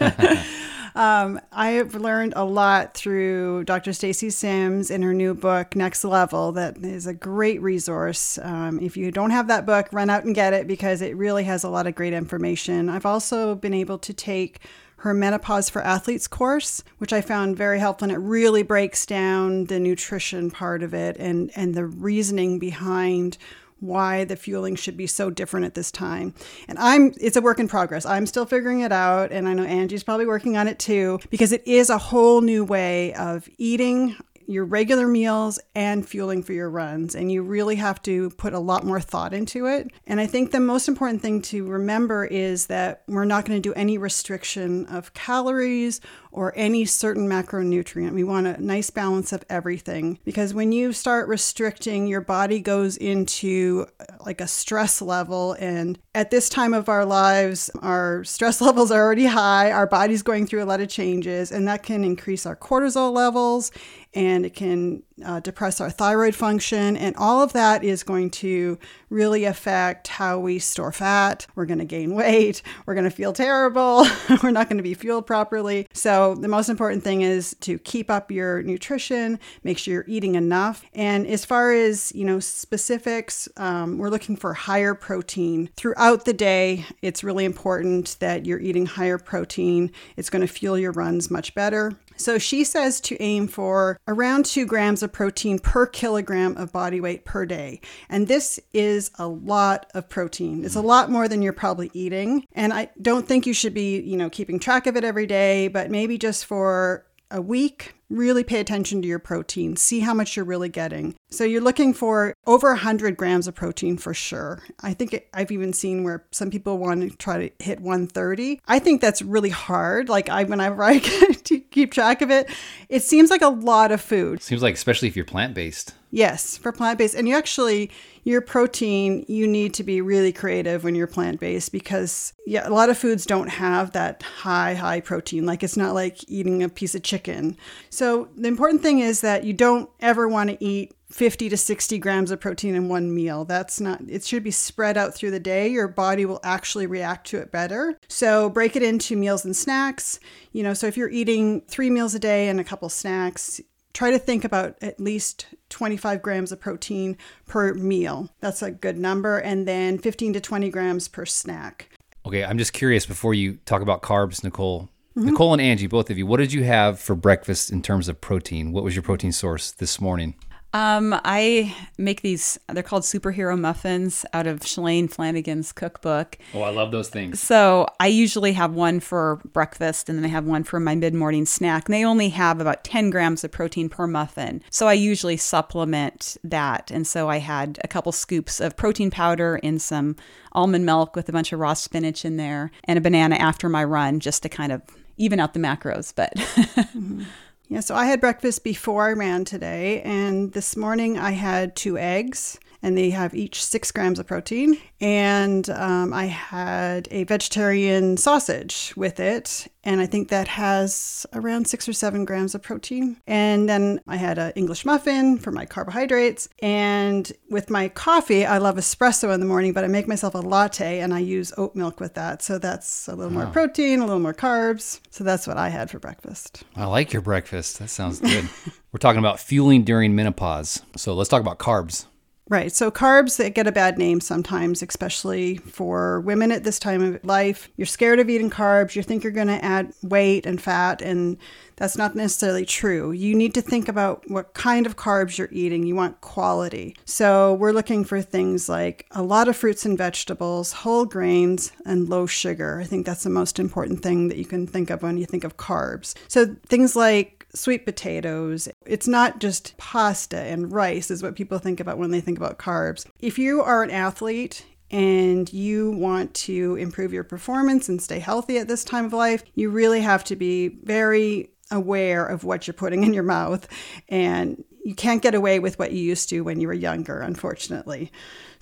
[LAUGHS] [LAUGHS] Um, I have learned a lot through Dr. Stacy Sims in her new book, Next Level, that is a great resource. Um, if you don't have that book, run out and get it because it really has a lot of great information. I've also been able to take her Menopause for Athletes course, which I found very helpful. And it really breaks down the nutrition part of it and, and the reasoning behind why the fueling should be so different at this time. And I'm it's a work in progress. I'm still figuring it out and I know Angie's probably working on it too because it is a whole new way of eating your regular meals and fueling for your runs. And you really have to put a lot more thought into it. And I think the most important thing to remember is that we're not going to do any restriction of calories or any certain macronutrient. We want a nice balance of everything because when you start restricting, your body goes into uh, like a stress level. And at this time of our lives, our stress [LAUGHS] levels are already high, our body's going through a lot of changes, and that can increase our cortisol levels and it can uh, depress our thyroid function. And all of that is going to really affect how we store fat. We're going to gain weight. We're going to feel terrible. [LAUGHS] We're not going to be fueled properly. So, the most important thing is to keep up your nutrition, make sure you're eating enough. And as far as, you know, specifics, um, we're looking for higher protein throughout the day. It's really important that you're eating higher protein. It's going to fuel your runs much better. So she says to aim for around two grams of protein per kilogram of body weight per day. And this is a lot of protein. It's a lot more than you're probably eating. And I don't think you should be, you know, keeping track of it every day, but maybe just for a week, really pay attention to your protein, see how much you're really getting. So you're looking for over 100 grams of protein for sure. I think it, I've even seen where some people want to try to hit 130. I think that's really hard. Like I, whenever I [LAUGHS] try to keep track of it, it seems like a lot of food. Seems like, especially if you're plant based. Yes, for plant based. And you actually, your protein, you need to be really creative when you're plant based because, yeah, a lot of foods don't have that high, high protein. Like it's not like eating a piece of chicken. So the important thing is that you don't ever want to eat 50 to 60 grams of protein in one meal. That's not, it should be spread out through the day. Your body will actually react to it better. So break it into meals and snacks. You know, so if you're eating three meals a day and a couple snacks, try to think about at least 25 grams of protein per meal. That's a good number. And then 15 to 20 grams per snack. Okay, I'm just curious before you talk about carbs, Nicole. Mm-hmm. Nicole and Angie, both of you, what did you have for breakfast in terms of protein? What was your protein source this morning? Um, I make these, they're called superhero muffins out of Shalane Flanagan's cookbook. Oh, I love those things. So I usually have one for breakfast and then I have one for my mid morning snack. And they only have about 10 grams of protein per muffin. So I usually supplement that. And so I had a couple scoops of protein powder in some almond milk with a bunch of raw spinach in there and a banana after my run just to kind of even out the macros. But. [LAUGHS] Yeah, so I had breakfast before I ran today, and this morning I had two eggs and they have each six grams of protein. And um, I had a vegetarian sausage with it, and I think that has around six or seven grams of protein. And then I had an English muffin for my carbohydrates. And with my coffee, I love espresso in the morning, but I make myself a latte and I use oat milk with that. So that's a little more protein, a little more carbs. So that's what I had for breakfast. I like your breakfast. That sounds good. [LAUGHS] We're talking about fueling during menopause. So let's talk about carbs. Right. So carbs that get a bad name sometimes, especially for women at this time of life. You're scared of eating carbs. You think you're going to add weight and fat, and that's not necessarily true. You need to think about what kind of carbs you're eating. You want quality. So we're looking for things like a lot of fruits and vegetables, whole grains, and low sugar. I think that's the most important thing that you can think of when you think of carbs. So things like sweet potatoes. It's not just pasta and rice, is what people think about when they think about carbs. If you are an athlete, and you want to improve your performance and stay healthy at this time of life, you really have to be very aware of what you're putting in your mouth. And you can't get away with what you used to when you were younger, unfortunately.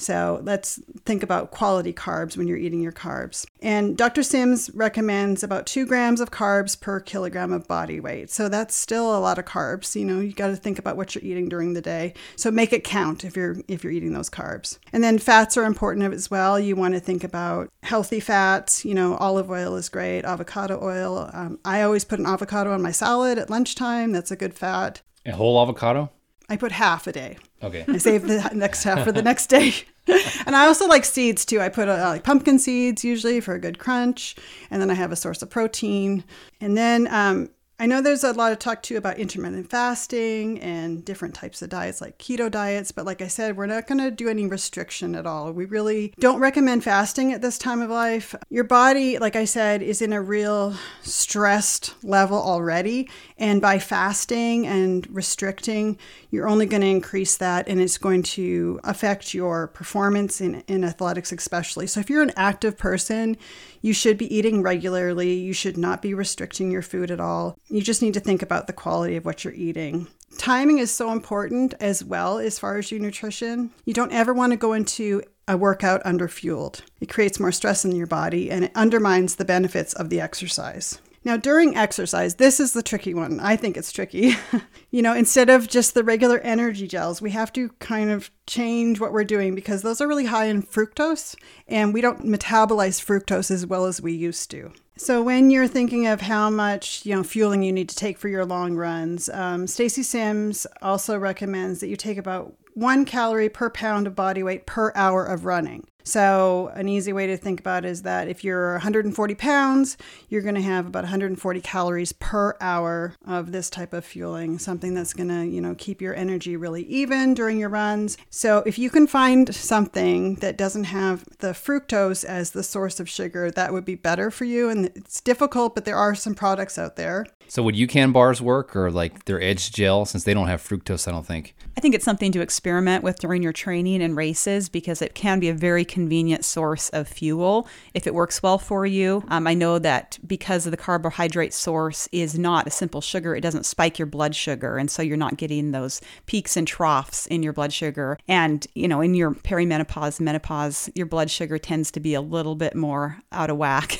So let's think about quality carbs when you're eating your carbs. And Dr. Sims recommends about two grams of carbs per kilogram of body weight. So that's still a lot of carbs. You know, you got to think about what you're eating during the day. So make it count if you're if you're eating those carbs. And then fats are important as well. You want to think about healthy fats. You know, olive oil is great, avocado oil. Um, I always put an avocado on my salad at lunchtime. That's a good fat. A whole avocado? I put half a day. Okay. I save the [LAUGHS] next half for the next day. [LAUGHS] and I also like seeds too. I put uh, like pumpkin seeds usually for a good crunch, and then I have a source of protein. And then um, I know there's a lot of talk too about intermittent fasting and different types of diets like keto diets, but like I said, we're not going to do any restriction at all. We really don't recommend fasting at this time of life. Your body, like I said, is in a real stressed level already. And by fasting and restricting, you're only going to increase that and it's going to affect your performance in, in athletics, especially. So if you're an active person, you should be eating regularly. You should not be restricting your food at all. You just need to think about the quality of what you're eating. Timing is so important as well as far as your nutrition. You don't ever want to go into a workout underfueled. It creates more stress in your body and it undermines the benefits of the exercise. Now, during exercise, this is the tricky one. I think it's tricky. [LAUGHS] you know, instead of just the regular energy gels, we have to kind of change what we're doing because those are really high in fructose and we don't metabolize fructose as well as we used to. So when you're thinking of how much you know fueling you need to take for your long runs, um, Stacy Sims also recommends that you take about one calorie per pound of body weight per hour of running. So, an easy way to think about is that if you're 140 pounds, you're going to have about 140 calories per hour of this type of fueling, something that's going to, you know, keep your energy really even during your runs. So, if you can find something that doesn't have the fructose as the source of sugar, that would be better for you. And it's difficult, but there are some products out there. So, would UCAN bars work or like their Edge Gel since they don't have fructose? I don't think. I think it's something to experiment with during your training and races because it can be a very convenient source of fuel if it works well for you. Um, I know that because the carbohydrate source is not a simple sugar, it doesn't spike your blood sugar, and so you're not getting those peaks and troughs in your blood sugar. And you know, in your perimenopause, menopause, your blood sugar tends to be a little bit more out of whack,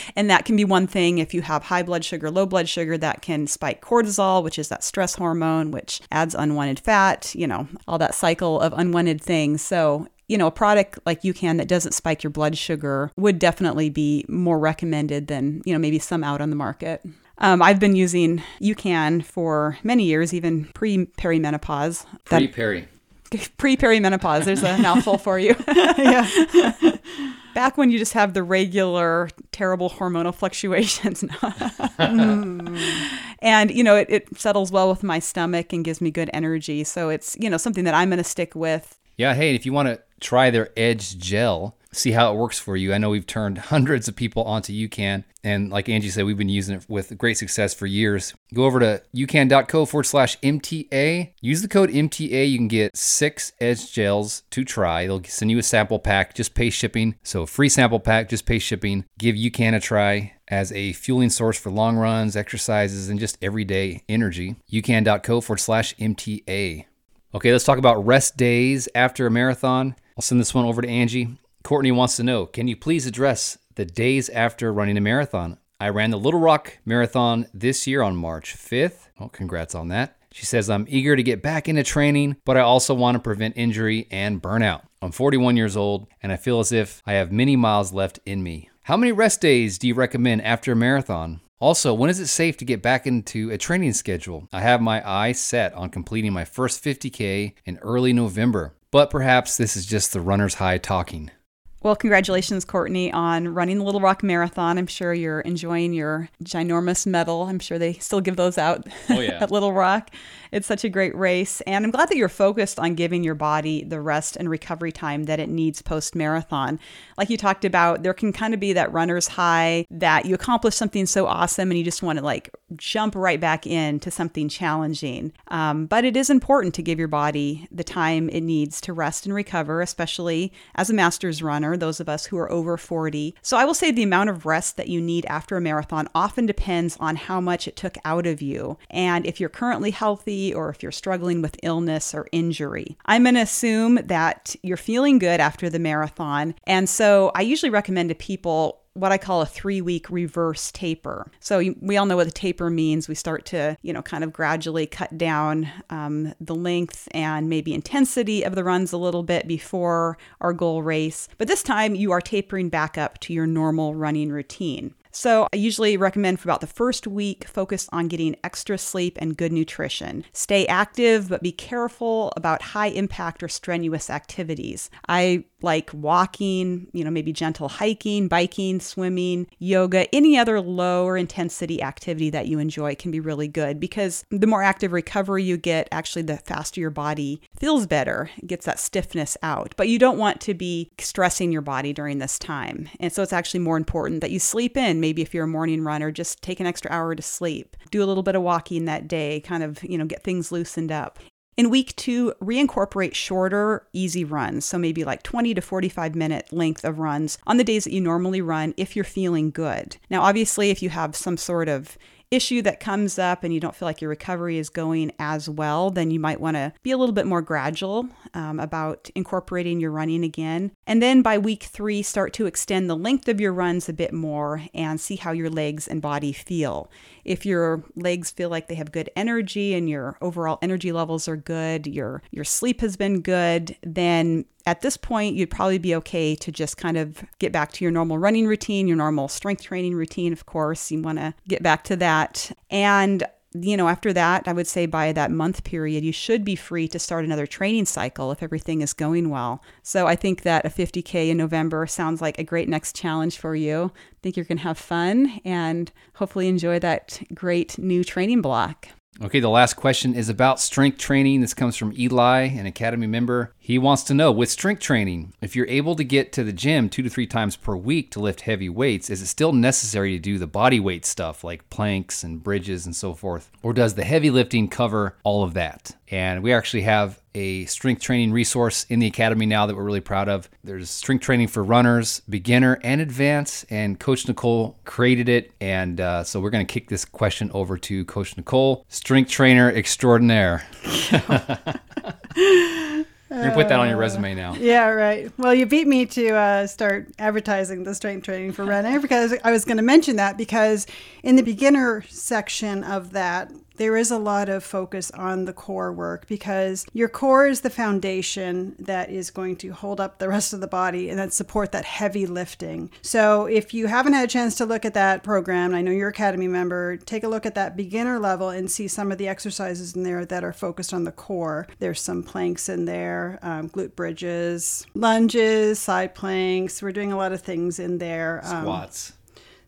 [LAUGHS] and that can be one thing. If you have high blood sugar, low blood sugar, that can spike cortisol, which is that stress hormone, which adds unwanted fat. You know, all that cycle of unwanted things. So you know, a product like UCAN that doesn't spike your blood sugar would definitely be more recommended than, you know, maybe some out on the market. Um, I've been using UCAN for many years, even pre perimenopause. Pre peri. [LAUGHS] Pre perimenopause. There's a [LAUGHS] mouthful for you. [LAUGHS] yeah. Back when you just have the regular terrible hormonal fluctuations. And, you know, it, it settles well with my stomach and gives me good energy. So it's, you know, something that I'm going to stick with. Yeah. Hey, if you want to try their Edge Gel, see how it works for you. I know we've turned hundreds of people onto UCAN. And like Angie said, we've been using it with great success for years. Go over to ucan.co forward slash MTA. Use the code MTA. You can get six Edge gels to try. They'll send you a sample pack, just pay shipping. So, free sample pack, just pay shipping. Give UCAN a try as a fueling source for long runs, exercises, and just everyday energy. ucan.co forward slash MTA. Okay, let's talk about rest days after a marathon. I'll send this one over to Angie. Courtney wants to know Can you please address the days after running a marathon? I ran the Little Rock Marathon this year on March 5th. Oh, congrats on that. She says, I'm eager to get back into training, but I also want to prevent injury and burnout. I'm 41 years old, and I feel as if I have many miles left in me. How many rest days do you recommend after a marathon? Also, when is it safe to get back into a training schedule? I have my eye set on completing my first 50K in early November, but perhaps this is just the runner's high talking. Well, congratulations, Courtney, on running the Little Rock Marathon. I'm sure you're enjoying your ginormous medal. I'm sure they still give those out oh, yeah. [LAUGHS] at Little Rock. It's such a great race. And I'm glad that you're focused on giving your body the rest and recovery time that it needs post marathon. Like you talked about, there can kind of be that runner's high that you accomplish something so awesome and you just want to like jump right back into something challenging. Um, but it is important to give your body the time it needs to rest and recover, especially as a master's runner, those of us who are over 40. So I will say the amount of rest that you need after a marathon often depends on how much it took out of you. And if you're currently healthy, or if you're struggling with illness or injury. I'm going to assume that you're feeling good after the marathon. And so I usually recommend to people what I call a three week reverse taper. So we all know what the taper means. We start to, you know, kind of gradually cut down um, the length and maybe intensity of the runs a little bit before our goal race. But this time you are tapering back up to your normal running routine. So, I usually recommend for about the first week, focus on getting extra sleep and good nutrition. Stay active, but be careful about high impact or strenuous activities. I like walking, you know, maybe gentle hiking, biking, swimming, yoga, any other lower intensity activity that you enjoy can be really good because the more active recovery you get, actually, the faster your body feels better, gets that stiffness out. But you don't want to be stressing your body during this time. And so it's actually more important that you sleep in. Maybe if you're a morning runner, just take an extra hour to sleep. Do a little bit of walking that day, kind of, you know, get things loosened up. In week two, reincorporate shorter, easy runs. So maybe like 20 to 45 minute length of runs on the days that you normally run if you're feeling good. Now, obviously, if you have some sort of issue that comes up and you don't feel like your recovery is going as well, then you might want to be a little bit more gradual um, about incorporating your running again. And then by week three, start to extend the length of your runs a bit more and see how your legs and body feel. If your legs feel like they have good energy and your overall energy levels are good, your your sleep has been good, then at this point you'd probably be okay to just kind of get back to your normal running routine, your normal strength training routine, of course. You want to get back to that. And you know, after that, I would say by that month period, you should be free to start another training cycle if everything is going well. So I think that a 50K in November sounds like a great next challenge for you. I think you're going to have fun and hopefully enjoy that great new training block. Okay, the last question is about strength training. This comes from Eli, an Academy member. He wants to know with strength training, if you're able to get to the gym two to three times per week to lift heavy weights, is it still necessary to do the body weight stuff like planks and bridges and so forth? Or does the heavy lifting cover all of that? And we actually have a strength training resource in the academy now that we're really proud of. There's strength training for runners, beginner and advanced, and Coach Nicole created it. And uh, so we're going to kick this question over to Coach Nicole, strength trainer extraordinaire. [LAUGHS] Gonna put that on your resume now. [LAUGHS] Yeah, right. Well, you beat me to uh, start advertising the strength training for running because I was going to mention that because in the beginner section of that, there is a lot of focus on the core work because your core is the foundation that is going to hold up the rest of the body and then support that heavy lifting. So if you haven't had a chance to look at that program, I know you're Academy member, take a look at that beginner level and see some of the exercises in there that are focused on the core. There's some planks in there, um, glute bridges, lunges, side planks. We're doing a lot of things in there. Um, Squats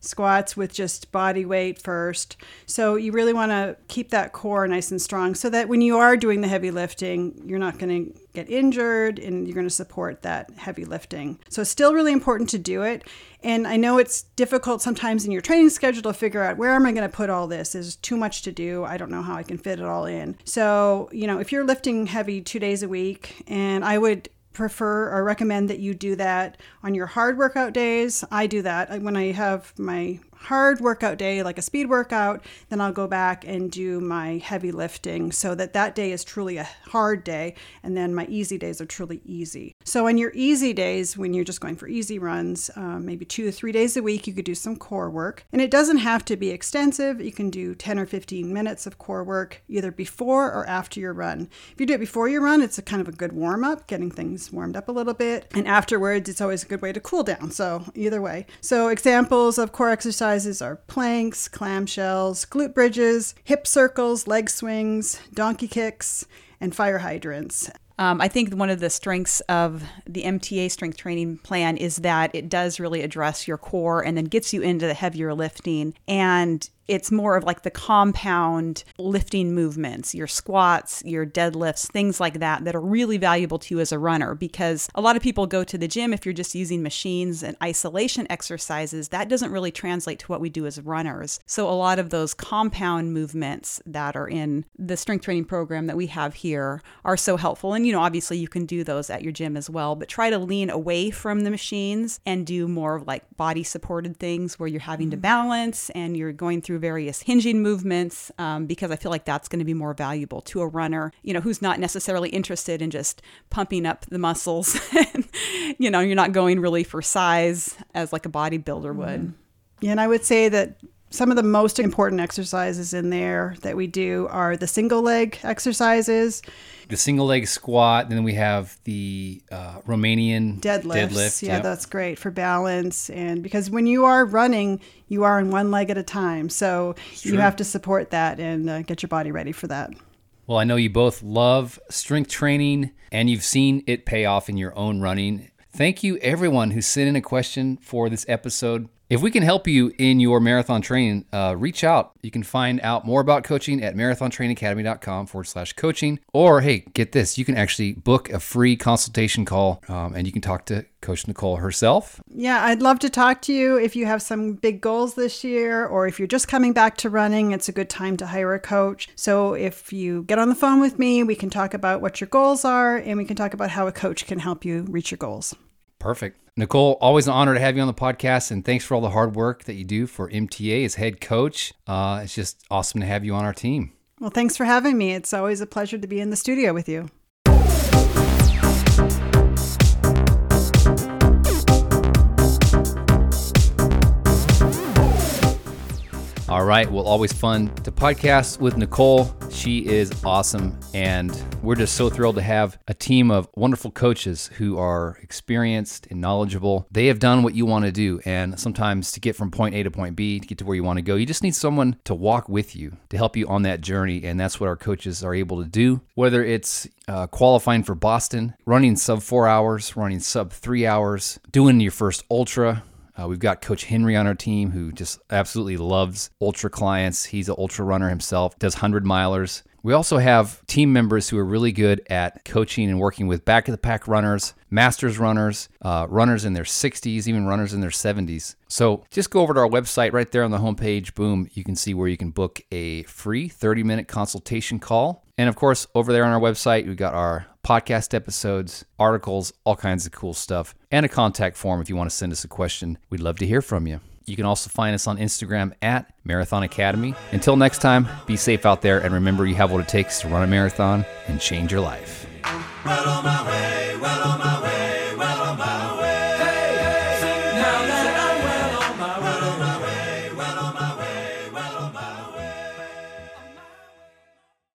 squats with just body weight first. So you really want to keep that core nice and strong so that when you are doing the heavy lifting, you're not going to get injured and you're going to support that heavy lifting. So it's still really important to do it. And I know it's difficult sometimes in your training schedule to figure out where am I going to put all this? Is too much to do. I don't know how I can fit it all in. So, you know, if you're lifting heavy 2 days a week and I would prefer or recommend that you do that on your hard workout days. I do that when I have my hard workout day, like a speed workout, then I'll go back and do my heavy lifting so that that day is truly a hard day. And then my easy days are truly easy. So, on your easy days, when you're just going for easy runs, um, maybe two to three days a week, you could do some core work. And it doesn't have to be extensive. You can do 10 or 15 minutes of core work either before or after your run. If you do it before your run, it's a kind of a good warm up, getting things warmed up a little bit. And afterwards, it's always a good way to cool down. So, either way. So, examples of core exercise exercises are planks, clamshells, glute bridges, hip circles, leg swings, donkey kicks, and fire hydrants. Um, I think one of the strengths of the MTA strength training plan is that it does really address your core and then gets you into the heavier lifting. And it's more of like the compound lifting movements, your squats, your deadlifts, things like that, that are really valuable to you as a runner. Because a lot of people go to the gym if you're just using machines and isolation exercises, that doesn't really translate to what we do as runners. So a lot of those compound movements that are in the strength training program that we have here are so helpful. And, you know, obviously you can do those at your gym as well, but try to lean away from the machines and do more of like body supported things where you're having to mm-hmm. balance and you're going through various hinging movements um, because I feel like that's going to be more valuable to a runner, you know, who's not necessarily interested in just pumping up the muscles. [LAUGHS] you know, you're not going really for size as like a bodybuilder would. Mm-hmm. Yeah, and I would say that some of the most important exercises in there that we do are the single leg exercises. The single leg squat, and then we have the uh, Romanian deadlifts. deadlift. Yeah, yep. that's great for balance. And because when you are running, you are on one leg at a time. So you have to support that and uh, get your body ready for that. Well, I know you both love strength training and you've seen it pay off in your own running Thank you, everyone who sent in a question for this episode. If we can help you in your marathon training, uh, reach out. You can find out more about coaching at marathontrainingacademy.com forward slash coaching. Or, hey, get this, you can actually book a free consultation call um, and you can talk to Coach Nicole herself. Yeah, I'd love to talk to you if you have some big goals this year or if you're just coming back to running, it's a good time to hire a coach. So if you get on the phone with me, we can talk about what your goals are and we can talk about how a coach can help you reach your goals. Perfect. Nicole, always an honor to have you on the podcast, and thanks for all the hard work that you do for MTA as head coach. Uh, it's just awesome to have you on our team. Well, thanks for having me. It's always a pleasure to be in the studio with you. All right. Well, always fun to podcast with Nicole. She is awesome. And we're just so thrilled to have a team of wonderful coaches who are experienced and knowledgeable. They have done what you want to do. And sometimes to get from point A to point B, to get to where you want to go, you just need someone to walk with you, to help you on that journey. And that's what our coaches are able to do. Whether it's uh, qualifying for Boston, running sub four hours, running sub three hours, doing your first ultra, uh, we've got Coach Henry on our team who just absolutely loves ultra clients. He's an ultra runner himself, does 100 milers. We also have team members who are really good at coaching and working with back of the pack runners, masters runners, uh, runners in their 60s, even runners in their 70s. So just go over to our website right there on the homepage. Boom, you can see where you can book a free 30 minute consultation call. And of course, over there on our website, we've got our podcast episodes, articles, all kinds of cool stuff, and a contact form if you want to send us a question. We'd love to hear from you. You can also find us on Instagram at Marathon Academy. Until next time, be safe out there and remember you have what it takes to run a marathon and change your life.